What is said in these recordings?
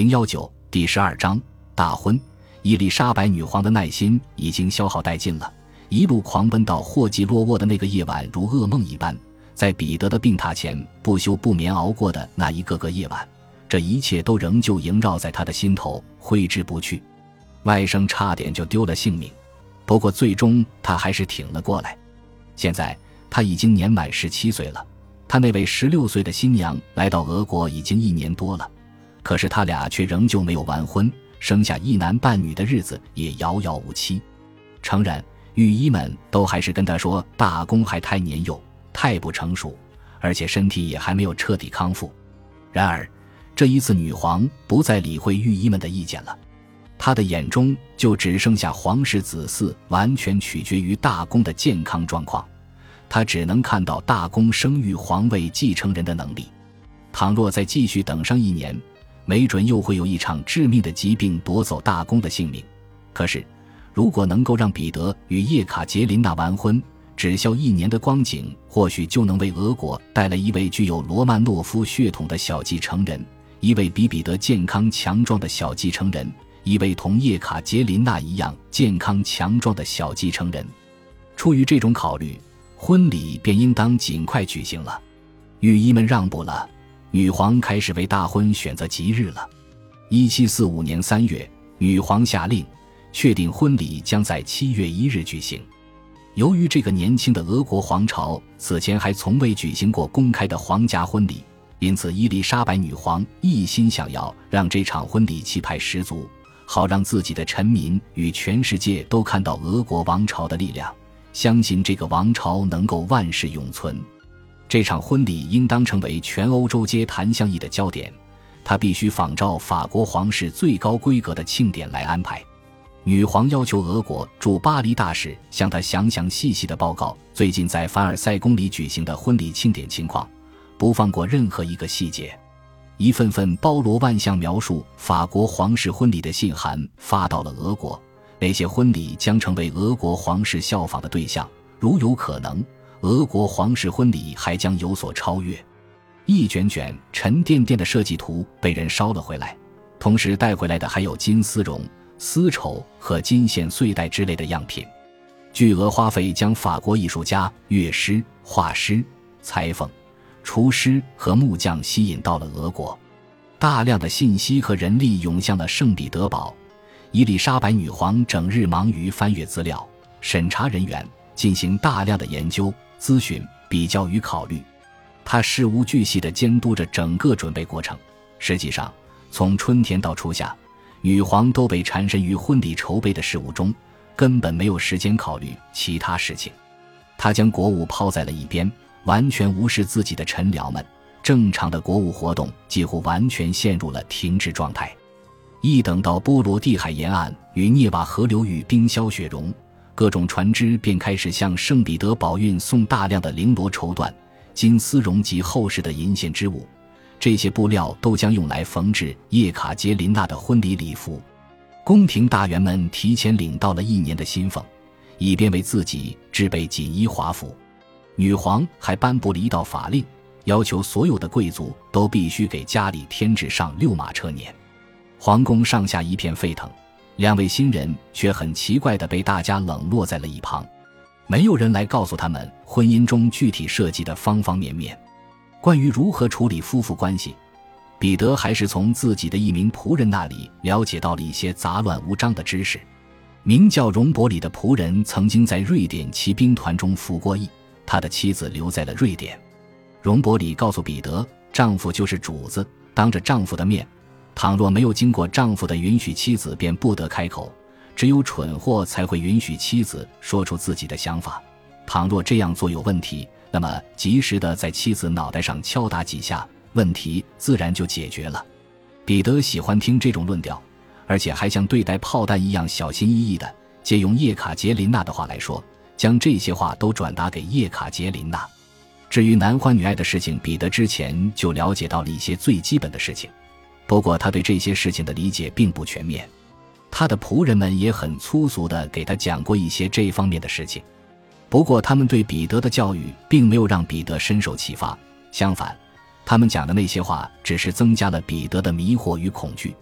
零幺九第十二章大婚。伊丽莎白女皇的耐心已经消耗殆尽了，一路狂奔到霍季洛沃的那个夜晚如噩梦一般，在彼得的病榻前不休不眠熬过的那一个个夜晚，这一切都仍旧萦绕在他的心头，挥之不去。外甥差点就丢了性命，不过最终他还是挺了过来。现在他已经年满十七岁了，他那位十六岁的新娘来到俄国已经一年多了。可是他俩却仍旧没有完婚，生下一男半女的日子也遥遥无期。诚然，御医们都还是跟他说，大公还太年幼，太不成熟，而且身体也还没有彻底康复。然而，这一次女皇不再理会御医们的意见了，她的眼中就只剩下皇室子嗣完全取决于大公的健康状况，她只能看到大公生育皇位继承人的能力。倘若再继续等上一年，没准又会有一场致命的疾病夺走大公的性命。可是，如果能够让彼得与叶卡捷琳娜完婚，只消一年的光景，或许就能为俄国带来一位具有罗曼诺夫血统的小继承人，一位比彼得健康强壮的小继承人，一位同叶卡捷琳娜一样健康强壮的小继承人。出于这种考虑，婚礼便应当尽快举行了。御医们让步了。女皇开始为大婚选择吉日了。一七四五年三月，女皇下令确定婚礼将在七月一日举行。由于这个年轻的俄国皇朝此前还从未举行过公开的皇家婚礼，因此伊丽莎白女皇一心想要让这场婚礼气派十足，好让自己的臣民与全世界都看到俄国王朝的力量，相信这个王朝能够万世永存。这场婚礼应当成为全欧洲皆谈相议的焦点，他必须仿照法国皇室最高规格的庆典来安排。女皇要求俄国驻巴黎大使向她详详细细的报告最近在凡尔赛宫里举行的婚礼庆典情况，不放过任何一个细节。一份份包罗万象描述法国皇室婚礼的信函发到了俄国，那些婚礼将成为俄国皇室效仿的对象，如有可能。俄国皇室婚礼还将有所超越，一卷卷沉甸甸的设计图被人烧了回来，同时带回来的还有金丝绒、丝绸和金线碎带之类的样品。巨额花费将法国艺术家、乐师、画师、裁缝、厨师和木匠吸引到了俄国，大量的信息和人力涌向了圣彼得堡。伊丽莎白女皇整日忙于翻阅资料，审查人员进行大量的研究。咨询、比较与考虑，他事无巨细地监督着整个准备过程。实际上，从春天到初夏，女皇都被缠身于婚礼筹备的事务中，根本没有时间考虑其他事情。她将国务抛在了一边，完全无视自己的臣僚们。正常的国务活动几乎完全陷入了停滞状态。一等到波罗的海沿岸与涅瓦河流域冰消雪融。各种船只便开始向圣彼得堡运送大量的绫罗绸缎、金丝绒及厚实的银线织物，这些布料都将用来缝制叶卡捷琳娜的婚礼礼服。宫廷大员们提前领到了一年的薪俸，以便为自己制备锦衣华服。女皇还颁布了一道法令，要求所有的贵族都必须给家里添置上六马车辇。皇宫上下一片沸腾。两位新人却很奇怪地被大家冷落在了一旁，没有人来告诉他们婚姻中具体涉及的方方面面。关于如何处理夫妇关系，彼得还是从自己的一名仆人那里了解到了一些杂乱无章的知识。名叫荣伯里的仆人曾经在瑞典骑兵团中服过役，他的妻子留在了瑞典。荣伯里告诉彼得，丈夫就是主子，当着丈夫的面。倘若没有经过丈夫的允许，妻子便不得开口。只有蠢货才会允许妻子说出自己的想法。倘若这样做有问题，那么及时的在妻子脑袋上敲打几下，问题自然就解决了。彼得喜欢听这种论调，而且还像对待炮弹一样小心翼翼的借用叶卡捷琳娜的话来说，将这些话都转达给叶卡捷琳娜。至于男欢女爱的事情，彼得之前就了解到了一些最基本的事情。不过，他对这些事情的理解并不全面。他的仆人们也很粗俗地给他讲过一些这方面的事情。不过，他们对彼得的教育并没有让彼得深受启发。相反，他们讲的那些话只是增加了彼得的迷惑与恐惧。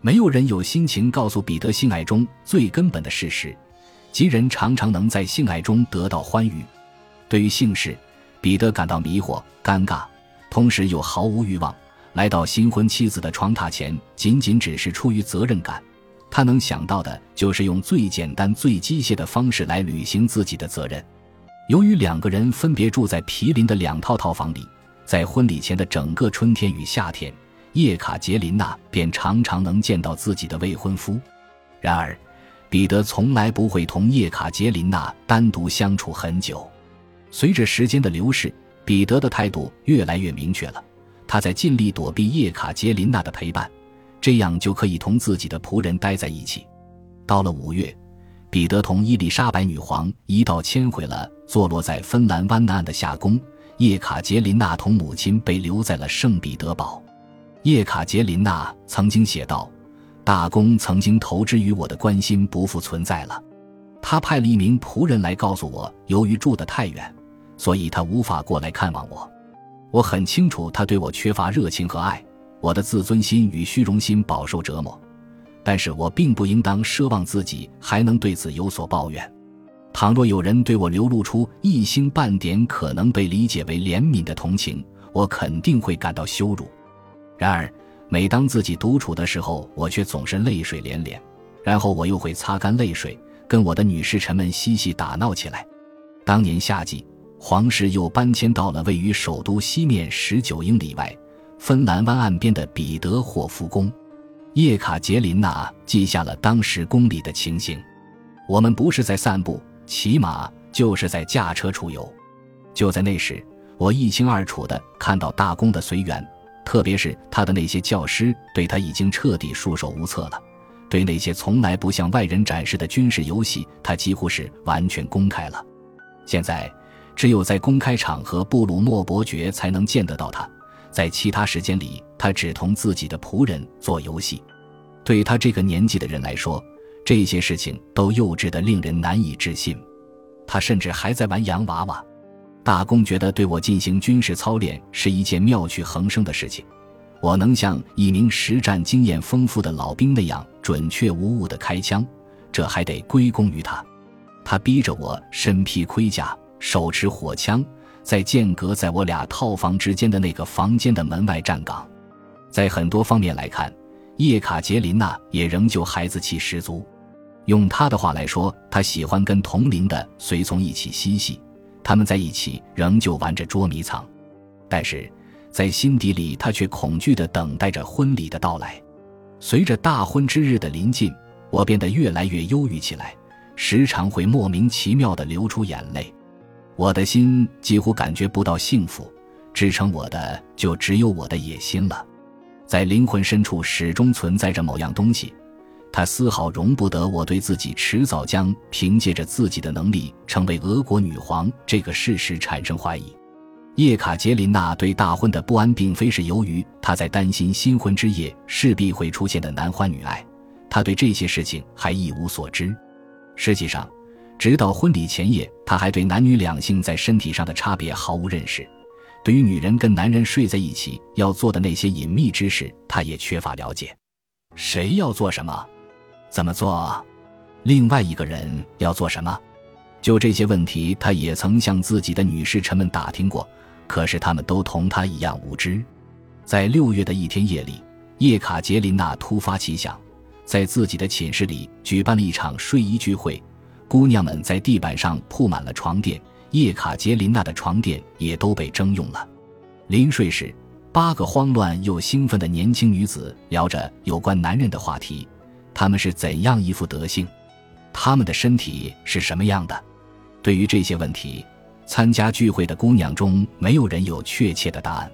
没有人有心情告诉彼得性爱中最根本的事实，即人常常能在性爱中得到欢愉。对于性事，彼得感到迷惑、尴尬，同时又毫无欲望。来到新婚妻子的床榻前，仅仅只是出于责任感。他能想到的就是用最简单、最机械的方式来履行自己的责任。由于两个人分别住在毗邻的两套套房里，在婚礼前的整个春天与夏天。叶卡捷琳娜便常常能见到自己的未婚夫，然而，彼得从来不会同叶卡捷琳娜单独相处很久。随着时间的流逝，彼得的态度越来越明确了，他在尽力躲避叶卡捷琳娜的陪伴，这样就可以同自己的仆人待在一起。到了五月，彼得同伊丽莎白女皇一道迁回了坐落在芬兰湾南岸的夏宫，叶卡捷琳娜同母亲被留在了圣彼得堡。叶卡捷琳娜曾经写道：“大公曾经投之于我的关心不复存在了。他派了一名仆人来告诉我，由于住得太远，所以他无法过来看望我。我很清楚他对我缺乏热情和爱，我的自尊心与虚荣心饱受折磨。但是我并不应当奢望自己还能对此有所抱怨。倘若有人对我流露出一星半点可能被理解为怜悯的同情，我肯定会感到羞辱。”然而，每当自己独处的时候，我却总是泪水连连。然后我又会擦干泪水，跟我的女侍臣们嬉戏打闹起来。当年夏季，皇室又搬迁到了位于首都西面十九英里外、芬兰湾岸边的彼得霍夫宫。叶卡捷琳娜记下了当时宫里的情形：我们不是在散步、骑马，就是在驾车出游。就在那时，我一清二楚地看到大公的随员。特别是他的那些教师对他已经彻底束手无策了，对那些从来不向外人展示的军事游戏，他几乎是完全公开了。现在，只有在公开场合，布鲁诺伯爵才能见得到他。在其他时间里，他只同自己的仆人做游戏。对他这个年纪的人来说，这些事情都幼稚的令人难以置信。他甚至还在玩洋娃娃。大公觉得对我进行军事操练是一件妙趣横生的事情，我能像一名实战经验丰富的老兵那样准确无误地开枪，这还得归功于他。他逼着我身披盔甲，手持火枪，在间隔在我俩套房之间的那个房间的门外站岗。在很多方面来看，叶卡捷琳娜也仍旧孩子气十足。用她的话来说，她喜欢跟同龄的随从一起嬉戏。他们在一起仍旧玩着捉迷藏，但是在心底里，他却恐惧地等待着婚礼的到来。随着大婚之日的临近，我变得越来越忧郁起来，时常会莫名其妙地流出眼泪。我的心几乎感觉不到幸福，支撑我的就只有我的野心了。在灵魂深处，始终存在着某样东西。他丝毫容不得我对自己迟早将凭借着自己的能力成为俄国女皇这个事实产生怀疑。叶卡捷琳娜对大婚的不安，并非是由于她在担心新婚之夜势必会出现的男欢女爱，她对这些事情还一无所知。实际上，直到婚礼前夜，他还对男女两性在身体上的差别毫无认识，对于女人跟男人睡在一起要做的那些隐秘之事，他也缺乏了解。谁要做什么？怎么做？另外一个人要做什么？就这些问题，他也曾向自己的女侍臣们打听过，可是他们都同他一样无知。在六月的一天夜里，叶卡捷琳娜突发奇想，在自己的寝室里举办了一场睡衣聚会。姑娘们在地板上铺满了床垫，叶卡捷琳娜的床垫也都被征用了。临睡时，八个慌乱又兴奋的年轻女子聊着有关男人的话题。他们是怎样一副德性？他们的身体是什么样的？对于这些问题，参加聚会的姑娘中没有人有确切的答案。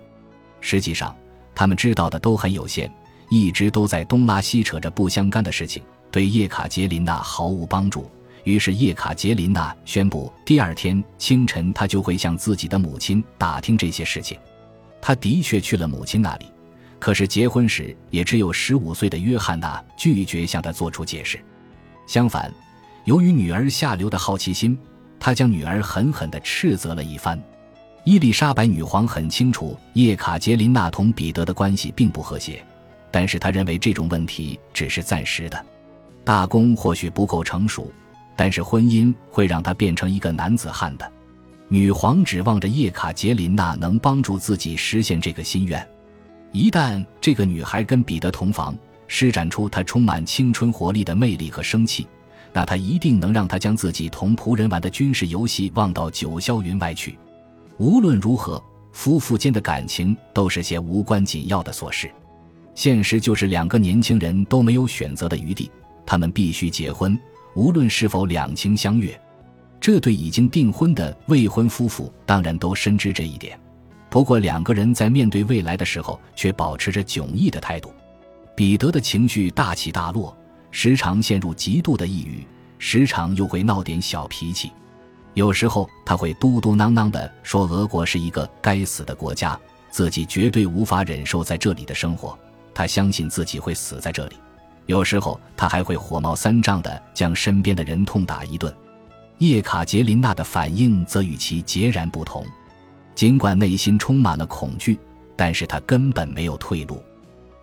实际上，他们知道的都很有限，一直都在东拉西扯着不相干的事情，对叶卡捷琳娜毫无帮助。于是，叶卡捷琳娜宣布，第二天清晨，她就会向自己的母亲打听这些事情。她的确去了母亲那里。可是结婚时，也只有十五岁的约翰娜拒绝向她做出解释。相反，由于女儿下流的好奇心，他将女儿狠狠地斥责了一番。伊丽莎白女皇很清楚叶卡捷琳娜同彼得的关系并不和谐，但是他认为这种问题只是暂时的。大公或许不够成熟，但是婚姻会让他变成一个男子汉的。女皇指望着叶卡捷琳娜能帮助自己实现这个心愿。一旦这个女孩跟彼得同房，施展出她充满青春活力的魅力和生气，那她一定能让他将自己同仆人玩的军事游戏忘到九霄云外去。无论如何，夫妇间的感情都是些无关紧要的琐事。现实就是两个年轻人都没有选择的余地，他们必须结婚，无论是否两情相悦。这对已经订婚的未婚夫妇当然都深知这一点，不过两个人在面对未来的时候却保持着迥异的态度。彼得的情绪大起大落，时常陷入极度的抑郁，时常又会闹点小脾气。有时候他会嘟嘟囔囔地说：“俄国是一个该死的国家，自己绝对无法忍受在这里的生活，他相信自己会死在这里。”有时候他还会火冒三丈地将身边的人痛打一顿。叶卡捷琳娜的反应则与其截然不同，尽管内心充满了恐惧，但是她根本没有退路。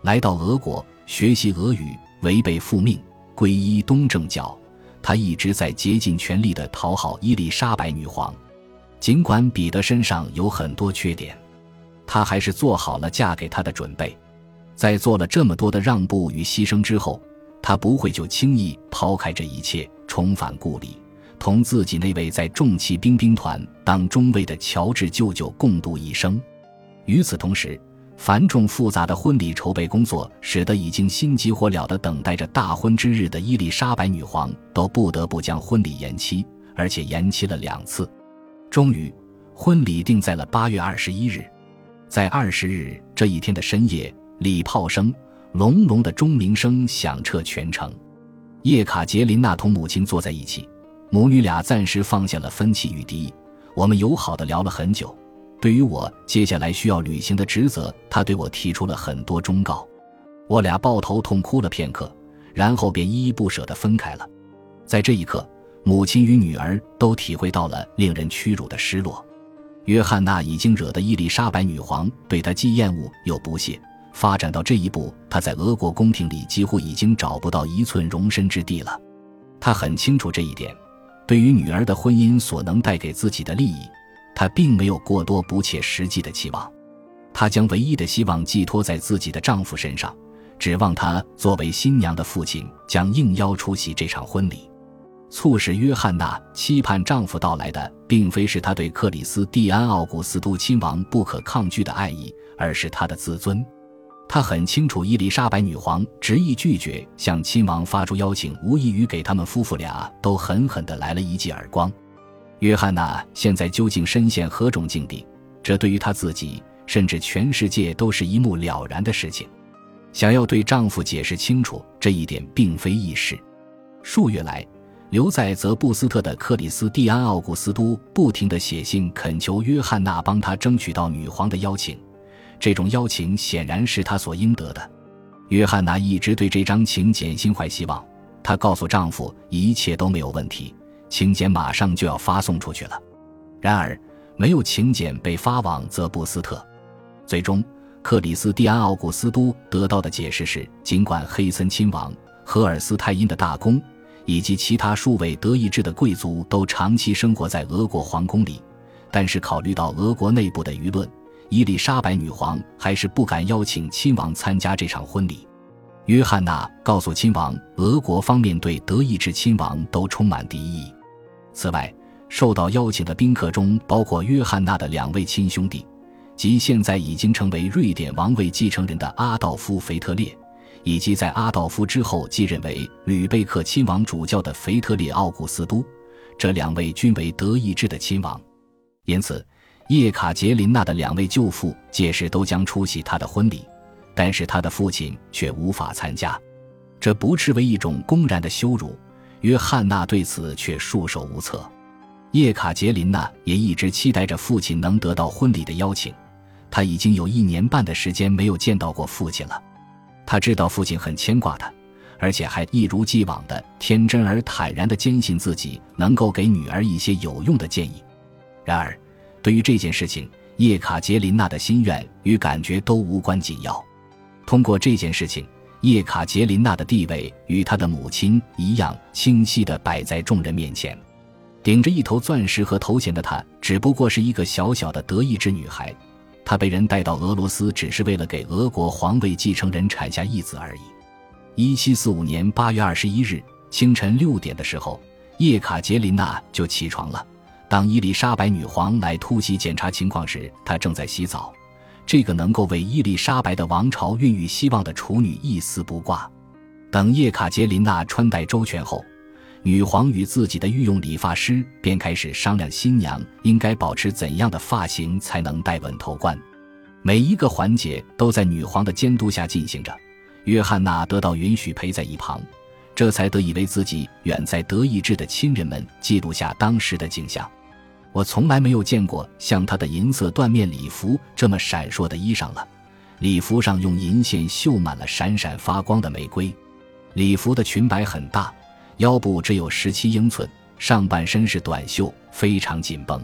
来到俄国学习俄语，违背父命，皈依东正教，她一直在竭尽全力地讨好伊丽莎白女皇。尽管彼得身上有很多缺点，她还是做好了嫁给他的准备。在做了这么多的让步与牺牲之后，她不会就轻易抛开这一切，重返故里。同自己那位在重骑兵兵团当中尉的乔治舅舅共度一生。与此同时，繁重复杂的婚礼筹备工作使得已经心急火燎地等待着大婚之日的伊丽莎白女皇都不得不将婚礼延期，而且延期了两次。终于，婚礼定在了八月二十一日。在二十日这一天的深夜，礼炮声、隆隆的钟鸣声响彻全城。叶卡捷琳娜同母亲坐在一起。母女俩暂时放下了分歧与敌意，我们友好的聊了很久。对于我接下来需要履行的职责，她对我提出了很多忠告。我俩抱头痛哭了片刻，然后便依依不舍地分开了。在这一刻，母亲与女儿都体会到了令人屈辱的失落。约翰娜已经惹得伊丽莎白女皇对她既厌恶又不屑，发展到这一步，她在俄国宫廷里几乎已经找不到一寸容身之地了。她很清楚这一点。对于女儿的婚姻所能带给自己的利益，她并没有过多不切实际的期望。她将唯一的希望寄托在自己的丈夫身上，指望他作为新娘的父亲将应邀出席这场婚礼。促使约翰娜期盼丈夫到来的，并非是她对克里斯蒂安·奥古斯都亲王不可抗拒的爱意，而是她的自尊。他很清楚，伊丽莎白女皇执意拒绝向亲王发出邀请，无异于给他们夫妇俩都狠狠地来了一记耳光。约翰娜现在究竟深陷何种境地？这对于她自己，甚至全世界都是一目了然的事情。想要对丈夫解释清楚这一点，并非易事。数月来，留在泽布斯特的克里斯蒂安·奥古斯都不停地写信恳求约翰娜帮他争取到女皇的邀请。这种邀请显然是他所应得的。约翰娜一直对这张请柬心怀希望，她告诉丈夫一切都没有问题，请柬马上就要发送出去了。然而，没有请柬被发往泽布斯特。最终，克里斯蒂安·奥古斯都得到的解释是：尽管黑森亲王、荷尔斯泰因的大公以及其他数位德意志的贵族都长期生活在俄国皇宫里，但是考虑到俄国内部的舆论。伊丽莎白女皇还是不敢邀请亲王参加这场婚礼。约翰娜告诉亲王，俄国方面对德意志亲王都充满敌意。此外，受到邀请的宾客中包括约翰娜的两位亲兄弟，即现在已经成为瑞典王位继承人的阿道夫·腓特烈，以及在阿道夫之后继任为吕贝克亲王主教的腓特烈·奥古斯都。这两位均为德意志的亲王，因此。叶卡捷琳娜的两位舅父届时都将出席她的婚礼，但是她的父亲却无法参加，这不失为一种公然的羞辱。约翰娜对此却束手无策。叶卡捷琳娜也一直期待着父亲能得到婚礼的邀请，她已经有一年半的时间没有见到过父亲了。她知道父亲很牵挂她，而且还一如既往的天真而坦然的坚信自己能够给女儿一些有用的建议。然而。对于这件事情，叶卡捷琳娜的心愿与感觉都无关紧要。通过这件事情，叶卡捷琳娜的地位与她的母亲一样清晰地摆在众人面前。顶着一头钻石和头衔的她，只不过是一个小小的德意志女孩。她被人带到俄罗斯，只是为了给俄国皇位继承人产下一子而已。一七四五年八月二十一日清晨六点的时候，叶卡捷琳娜就起床了。当伊丽莎白女皇来突袭检查情况时，她正在洗澡。这个能够为伊丽莎白的王朝孕育希望的处女一丝不挂。等叶卡捷琳娜穿戴周全后，女皇与自己的御用理发师便开始商量新娘应该保持怎样的发型才能戴稳头冠。每一个环节都在女皇的监督下进行着。约翰娜得到允许陪在一旁，这才得以为自己远在德意志的亲人们记录下当时的景象。我从来没有见过像她的银色缎面礼服这么闪烁的衣裳了，礼服上用银线绣满了闪闪发光的玫瑰，礼服的裙摆很大，腰部只有十七英寸，上半身是短袖，非常紧绷。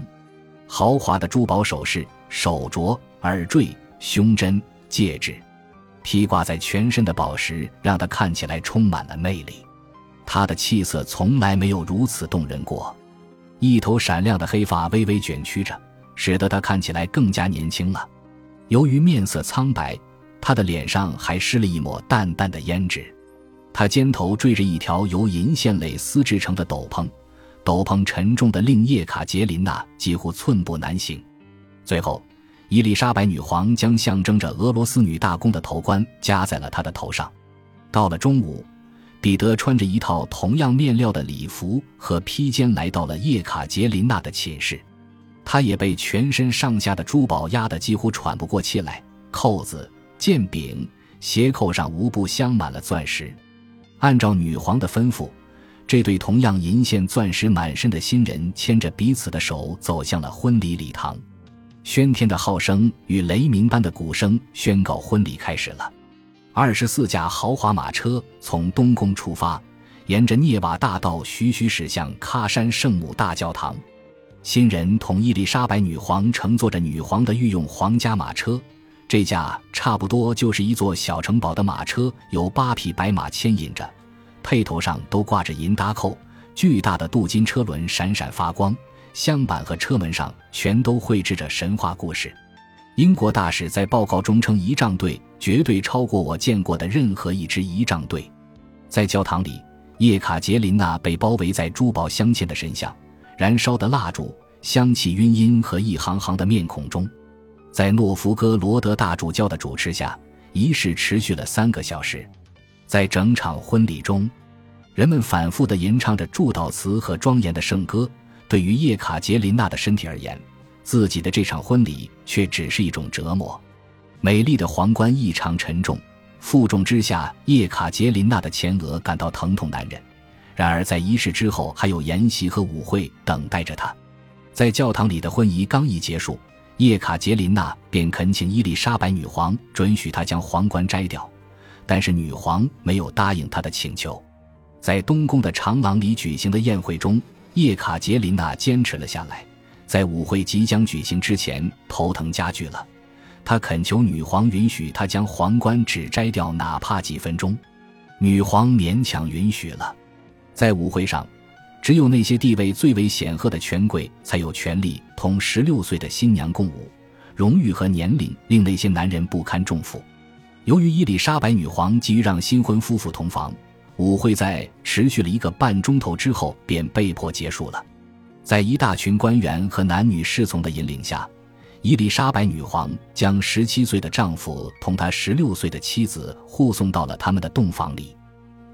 豪华的珠宝首饰、手镯、耳坠、胸针、戒指，披挂在全身的宝石让她看起来充满了魅力，她的气色从来没有如此动人过。一头闪亮的黑发微微卷曲着，使得她看起来更加年轻了。由于面色苍白，她的脸上还施了一抹淡淡的胭脂。她肩头缀着一条由银线蕾丝制成的斗篷，斗篷沉重的令叶卡捷琳娜几乎寸步难行。最后，伊丽莎白女皇将象征着俄罗斯女大公的头冠加在了她的头上。到了中午。彼得穿着一套同样面料的礼服和披肩来到了叶卡捷琳娜的寝室，他也被全身上下的珠宝压得几乎喘不过气来，扣子、剑柄、鞋扣上无不镶满了钻石。按照女皇的吩咐，这对同样银线钻石满身的新人牵着彼此的手走向了婚礼礼堂，喧天的号声与雷鸣般的鼓声宣告婚礼开始了。二十四架豪华马车从东宫出发，沿着涅瓦大道徐徐驶向喀山圣母大教堂。新人同伊丽莎白女皇乘坐着女皇的御用皇家马车，这架差不多就是一座小城堡的马车，由八匹白马牵引着，配头上都挂着银搭扣，巨大的镀金车轮闪闪发光，箱板和车门上全都绘制着神话故事。英国大使在报告中称，仪仗队绝对超过我见过的任何一支仪仗队。在教堂里，叶卡捷琳娜被包围在珠宝镶嵌的神像、燃烧的蜡烛、香气晕音和一行行的面孔中。在诺福哥罗德大主教的主持下，仪式持续了三个小时。在整场婚礼中，人们反复地吟唱着祝祷词和庄严的圣歌。对于叶卡捷琳娜的身体而言，自己的这场婚礼却只是一种折磨。美丽的皇冠异常沉重，负重之下，叶卡捷琳娜的前额感到疼痛难忍。然而，在仪式之后，还有筵席和舞会等待着她。在教堂里的婚仪刚一结束，叶卡捷琳娜便恳请伊丽莎白女皇准许她将皇冠摘掉，但是女皇没有答应她的请求。在东宫的长廊里举行的宴会中，叶卡捷琳娜坚持了下来。在舞会即将举行之前，头疼加剧了。他恳求女皇允许他将皇冠只摘掉哪怕几分钟。女皇勉强允许了。在舞会上，只有那些地位最为显赫的权贵才有权利同十六岁的新娘共舞。荣誉和年龄令那些男人不堪重负。由于伊丽莎白女皇急于让新婚夫妇同房，舞会在持续了一个半钟头之后便被迫结束了。在一大群官员和男女侍从的引领下，伊丽莎白女皇将十七岁的丈夫同她十六岁的妻子护送到了他们的洞房里。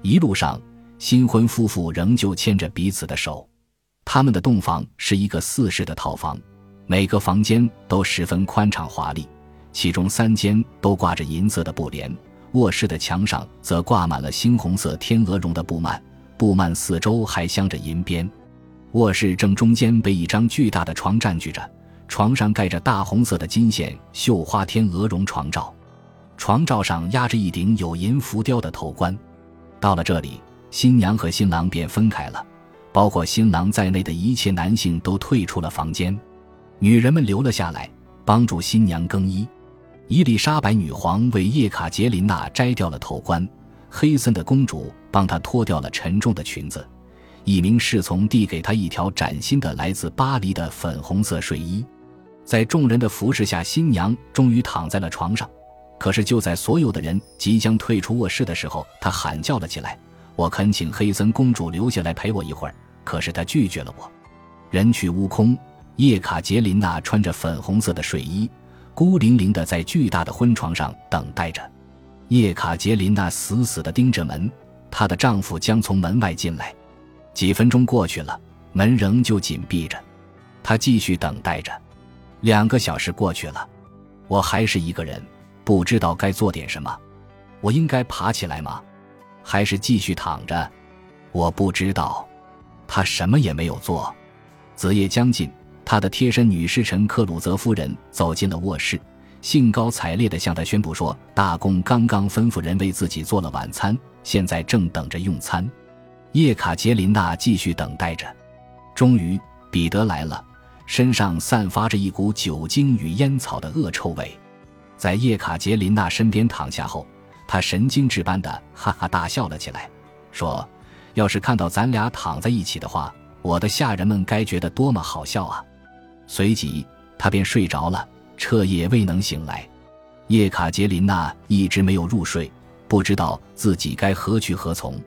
一路上，新婚夫妇仍旧牵着彼此的手。他们的洞房是一个四室的套房，每个房间都十分宽敞华丽，其中三间都挂着银色的布帘，卧室的墙上则挂满了猩红色天鹅绒的布幔，布幔四周还镶着银边。卧室正中间被一张巨大的床占据着，床上盖着大红色的金线绣花天鹅绒床罩，床罩上压着一顶有银浮雕的头冠。到了这里，新娘和新郎便分开了，包括新郎在内的一切男性都退出了房间，女人们留了下来，帮助新娘更衣。伊丽莎白女皇为叶卡捷琳娜摘掉了头冠，黑森的公主帮她脱掉了沉重的裙子，一名侍从递给她一条崭新的来自巴黎的粉红色睡衣。在众人的服侍下，新娘终于躺在了床上。可是就在所有的人即将退出卧室的时候，她喊叫了起来：“我恳请黑森公主留下来陪我一会儿。”可是她拒绝了我。人去屋空，叶卡捷琳娜穿着粉红色的睡衣，孤零零地在巨大的婚床上等待着。叶卡捷琳娜死死地盯着门，她的丈夫将从门外进来。几分钟过去了，门仍旧紧闭着，她继续等待着。两个小时过去了，我还是一个人，不知道该做点什么。我应该爬起来吗？还是继续躺着？我不知道。他什么也没有做。子夜将近，他的贴身女侍臣克鲁泽夫人走进了卧室，兴高采烈地向他宣布说：“大公刚刚吩咐人为自己做了晚餐，现在正等着用餐。”叶卡捷琳娜继续等待着。终于，彼得来了，身上散发着一股酒精与烟草的恶臭味。在叶卡捷琳娜身边躺下后，他神经质般的哈哈大笑了起来，说：“要是看到咱俩躺在一起的话。”我的下人们该觉得多么好笑啊！随即他便睡着了，彻夜未能醒来。叶卡捷琳娜一直没有入睡，不知道自己该何去何从。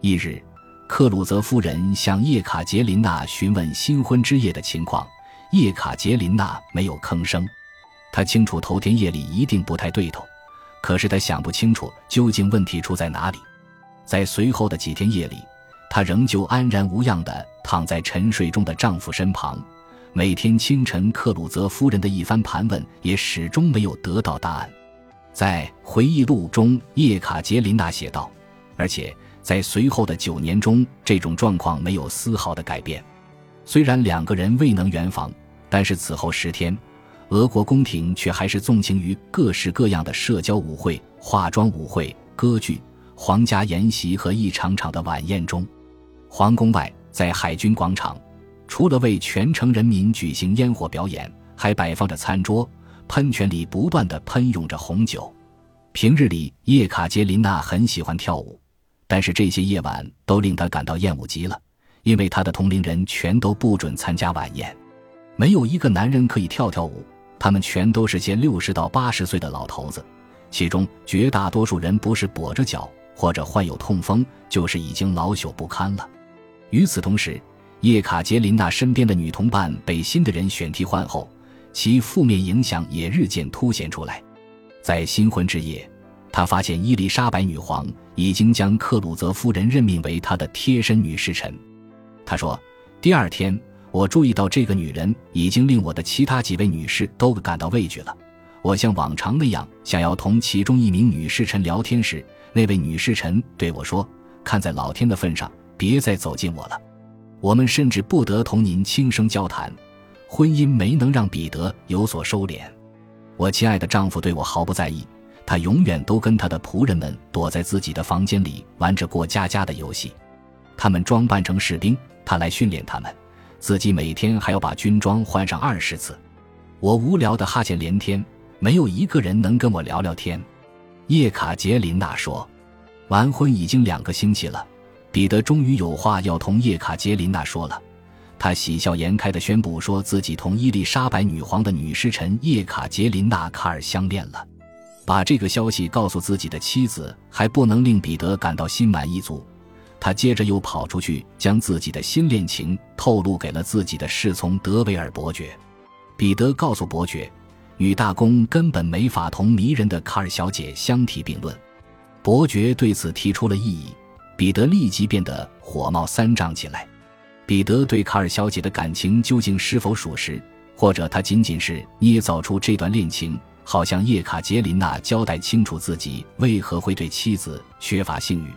一日，克鲁泽夫人向叶卡捷琳娜询问新婚之夜的情况，叶卡捷琳娜没有吭声。她清楚头天夜里一定不太对头，可是她想不清楚究竟问题出在哪里。在随后的几天夜里。她仍旧安然无恙地躺在沉睡中的丈夫身旁，每天清晨，克鲁泽夫人的一番盘问也始终没有得到答案。在回忆录中，叶卡捷琳娜写道：“而且在随后的九年中，这种状况没有丝毫的改变。虽然两个人未能圆房，但是此后十天，俄国宫廷却还是纵情于各式各样的社交舞会、化妆舞会、歌剧、皇家筵席和一场场的晚宴中。”皇宫外，在海军广场，除了为全城人民举行烟火表演，还摆放着餐桌，喷泉里不断的喷涌着红酒。平日里，叶卡捷琳娜很喜欢跳舞，但是这些夜晚都令她感到厌恶极了，因为她的同龄人全都不准参加晚宴，没有一个男人可以跳跳舞，他们全都是些六十到八十岁的老头子，其中绝大多数人不是跛着脚，或者患有痛风，就是已经老朽不堪了。与此同时，叶卡捷琳娜身边的女同伴被新的人选替换后，其负面影响也日渐凸显出来。在新婚之夜，他发现伊丽莎白女皇已经将克鲁泽夫人任命为她的贴身女侍臣。他说：“第二天，我注意到这个女人已经令我的其他几位女士都感到畏惧了。我像往常那样想要同其中一名女侍臣聊天时，那位女侍臣对我说：‘看在老天的份上。’”别再走近我了，我们甚至不得同您轻声交谈。婚姻没能让彼得有所收敛。我亲爱的丈夫对我毫不在意，他永远都跟他的仆人们躲在自己的房间里玩着过家家的游戏。他们装扮成士兵，他来训练他们，自己每天还要把军装换上二十次。我无聊的哈欠连天，没有一个人能跟我聊聊天。叶卡捷琳娜说：“完婚已经两个星期了。”彼得终于有话要同叶卡捷琳娜说了，他喜笑颜开地宣布说自己同伊丽莎白女皇的女侍臣叶卡捷琳娜·卡尔相恋了。把这个消息告诉自己的妻子还不能令彼得感到心满意足，他接着又跑出去将自己的新恋情透露给了自己的侍从德维尔伯爵。彼得告诉伯爵，女大公根本没法同迷人的卡尔小姐相提并论。伯爵对此提出了异议。彼得立即变得火冒三丈起来。彼得对卡尔小姐的感情究竟是否属实，或者他仅仅是捏造出这段恋情，好像叶卡捷琳娜交代清楚自己为何会对妻子缺乏性欲？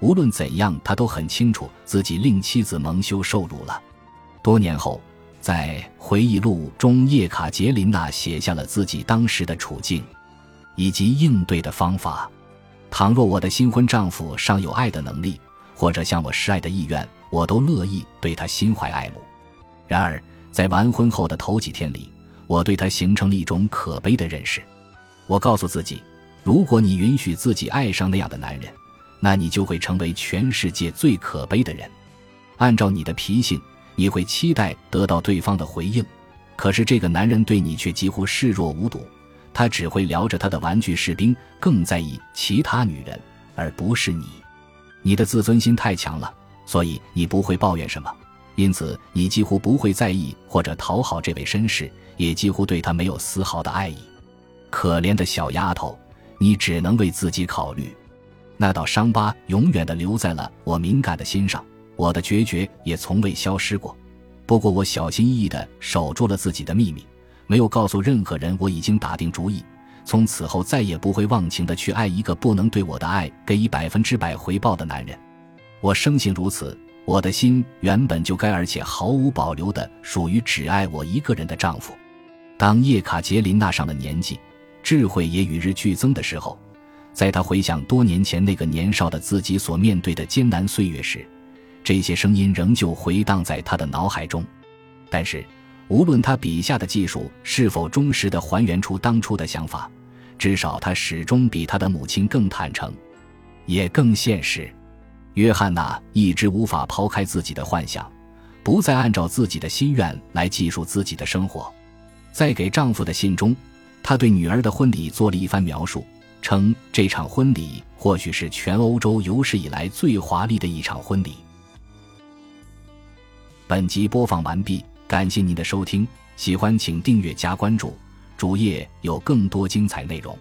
无论怎样，他都很清楚自己令妻子蒙羞受辱了。多年后，在回忆录中，叶卡捷琳娜写下了自己当时的处境，以及应对的方法。倘若我的新婚丈夫尚有爱的能力，或者向我示爱的意愿，我都乐意对他心怀爱慕。然而，在完婚后的头几天里，我对他形成了一种可悲的认识。我告诉自己，如果你允许自己爱上那样的男人，那你就会成为全世界最可悲的人。按照你的脾性，你会期待得到对方的回应，可是这个男人对你却几乎视若无睹，他只会聊着他的玩具士兵，更在意其他女人，而不是你。你的自尊心太强了，所以你不会抱怨什么，因此你几乎不会在意或者讨好这位绅士，也几乎对他没有丝毫的爱意。可怜的小丫头，你只能为自己考虑。那道伤疤永远的留在了我敏感的心上，我的决绝也从未消失过。不过我小心翼翼的守住了自己的秘密，没有告诉任何人我已经打定主意，从此后再也不会忘情的去爱一个不能对我的爱给予百分之百回报的男人。我生性如此，我的心原本就该而且毫无保留的属于只爱我一个人的丈夫。当叶卡捷琳娜上了年纪。智慧也与日俱增的时候，在他回想多年前那个年少的自己所面对的艰难岁月时，这些声音仍旧回荡在他的脑海中。但是，无论他笔下的技术是否忠实地还原出当初的想法，至少他始终比他的母亲更坦诚，也更现实。约翰娜一直无法抛开自己的幻想，不再按照自己的心愿来记述自己的生活，在给丈夫的信中。他对女儿的婚礼做了一番描述，称这场婚礼或许是全欧洲有史以来最华丽的一场婚礼。本集播放完毕，感谢您的收听，喜欢请订阅加关注，主页有更多精彩内容。